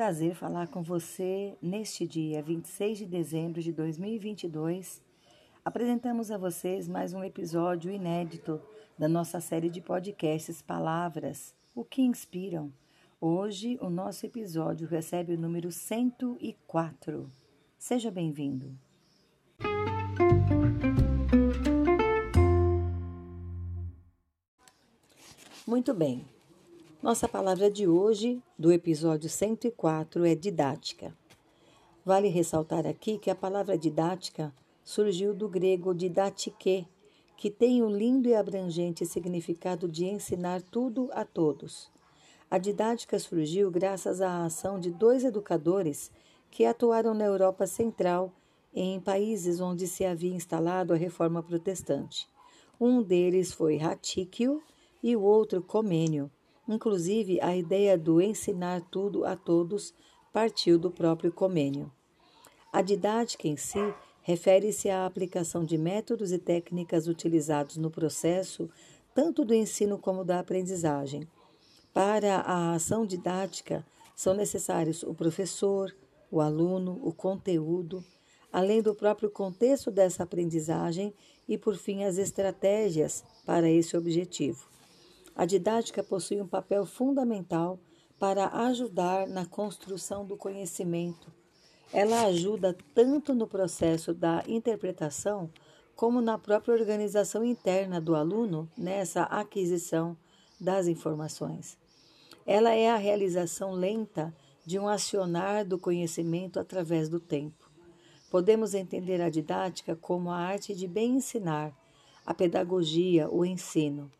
prazer falar com você neste dia 26 de dezembro de 2022. Apresentamos a vocês mais um episódio inédito da nossa série de podcasts Palavras, o que inspiram. Hoje o nosso episódio recebe o número 104. Seja bem-vindo. Muito bem. Nossa palavra de hoje, do episódio 104, é didática. Vale ressaltar aqui que a palavra didática surgiu do grego didatike, que tem o lindo e abrangente significado de ensinar tudo a todos. A didática surgiu graças à ação de dois educadores que atuaram na Europa Central, em países onde se havia instalado a reforma protestante. Um deles foi Ratíquio e o outro Comênio Inclusive, a ideia do ensinar tudo a todos partiu do próprio Comênio. A didática em si refere-se à aplicação de métodos e técnicas utilizados no processo tanto do ensino como da aprendizagem. Para a ação didática, são necessários o professor, o aluno, o conteúdo, além do próprio contexto dessa aprendizagem e, por fim, as estratégias para esse objetivo. A didática possui um papel fundamental para ajudar na construção do conhecimento. Ela ajuda tanto no processo da interpretação como na própria organização interna do aluno nessa aquisição das informações. Ela é a realização lenta de um acionar do conhecimento através do tempo. Podemos entender a didática como a arte de bem ensinar, a pedagogia, o ensino.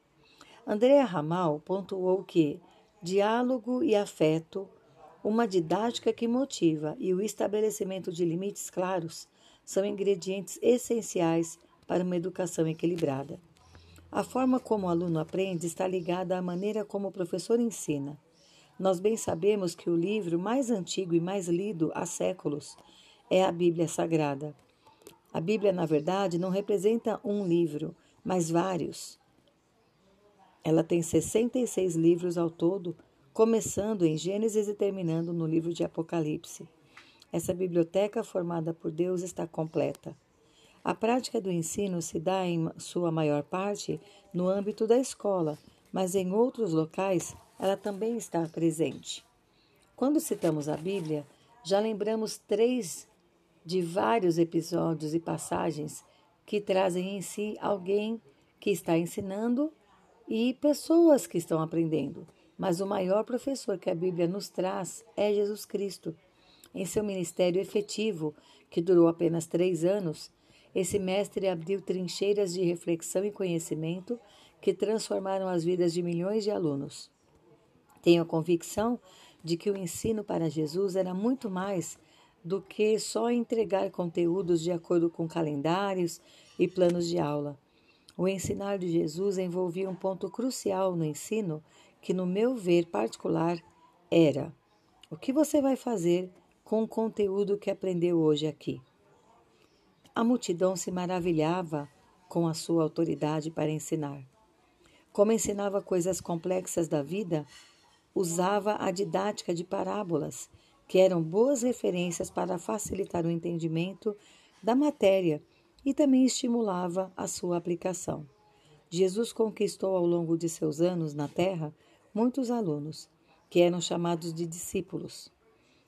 Andréa Ramal pontuou que diálogo e afeto, uma didática que motiva e o estabelecimento de limites claros são ingredientes essenciais para uma educação equilibrada. A forma como o aluno aprende está ligada à maneira como o professor ensina. Nós bem sabemos que o livro mais antigo e mais lido há séculos é a Bíblia Sagrada. A Bíblia, na verdade, não representa um livro, mas vários. Ela tem 66 livros ao todo, começando em Gênesis e terminando no livro de Apocalipse. Essa biblioteca formada por Deus está completa. A prática do ensino se dá, em sua maior parte, no âmbito da escola, mas em outros locais ela também está presente. Quando citamos a Bíblia, já lembramos três de vários episódios e passagens que trazem em si alguém que está ensinando e pessoas que estão aprendendo. Mas o maior professor que a Bíblia nos traz é Jesus Cristo. Em seu ministério efetivo, que durou apenas três anos, esse mestre abriu trincheiras de reflexão e conhecimento que transformaram as vidas de milhões de alunos. Tenho a convicção de que o ensino para Jesus era muito mais do que só entregar conteúdos de acordo com calendários e planos de aula. O ensinar de Jesus envolvia um ponto crucial no ensino que, no meu ver particular, era: o que você vai fazer com o conteúdo que aprendeu hoje aqui? A multidão se maravilhava com a sua autoridade para ensinar. Como ensinava coisas complexas da vida, usava a didática de parábolas, que eram boas referências para facilitar o entendimento da matéria e também estimulava a sua aplicação. Jesus conquistou ao longo de seus anos na terra muitos alunos, que eram chamados de discípulos.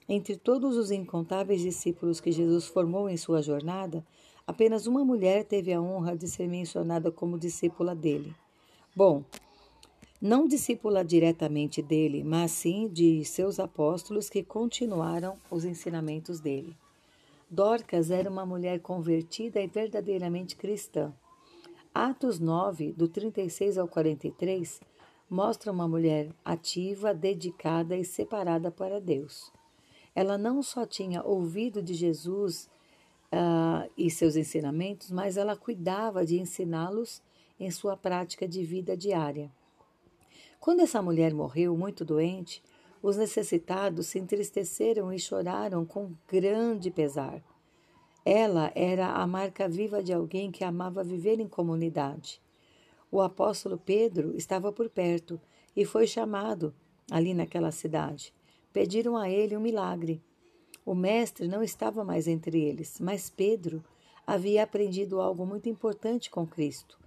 Entre todos os incontáveis discípulos que Jesus formou em sua jornada, apenas uma mulher teve a honra de ser mencionada como discípula dele. Bom, não discípula diretamente dele, mas sim de seus apóstolos que continuaram os ensinamentos dele. Dorcas era uma mulher convertida e verdadeiramente cristã. Atos 9, do 36 ao 43, mostra uma mulher ativa, dedicada e separada para Deus. Ela não só tinha ouvido de Jesus uh, e seus ensinamentos, mas ela cuidava de ensiná-los em sua prática de vida diária. Quando essa mulher morreu muito doente, os necessitados se entristeceram e choraram com grande pesar. Ela era a marca viva de alguém que amava viver em comunidade. O apóstolo Pedro estava por perto e foi chamado ali naquela cidade. pediram a ele um milagre. O mestre não estava mais entre eles, mas Pedro havia aprendido algo muito importante com Cristo.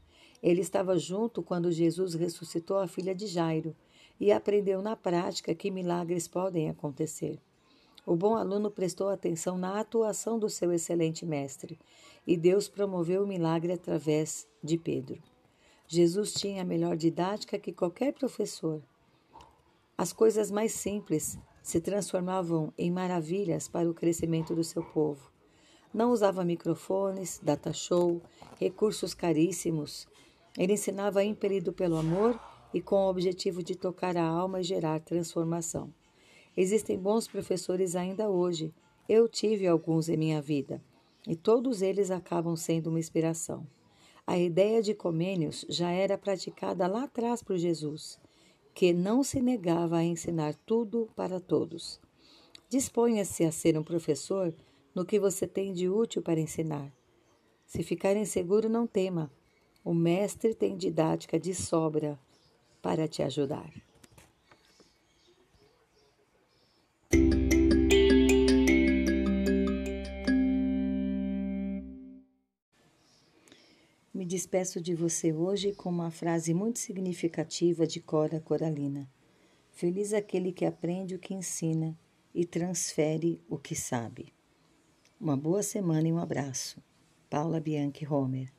Ele estava junto quando Jesus ressuscitou a filha de Jairo e aprendeu na prática que milagres podem acontecer. O bom aluno prestou atenção na atuação do seu excelente mestre e Deus promoveu o milagre através de Pedro. Jesus tinha a melhor didática que qualquer professor. As coisas mais simples se transformavam em maravilhas para o crescimento do seu povo. Não usava microfones, data show, recursos caríssimos. Ele ensinava impelido pelo amor e com o objetivo de tocar a alma e gerar transformação. Existem bons professores ainda hoje. Eu tive alguns em minha vida, e todos eles acabam sendo uma inspiração. A ideia de Comênios já era praticada lá atrás por Jesus, que não se negava a ensinar tudo para todos. Disponha-se a ser um professor no que você tem de útil para ensinar. Se ficar inseguro, não tema. O mestre tem didática de sobra para te ajudar. Me despeço de você hoje com uma frase muito significativa de Cora Coralina. Feliz aquele que aprende o que ensina e transfere o que sabe. Uma boa semana e um abraço. Paula Bianchi Homer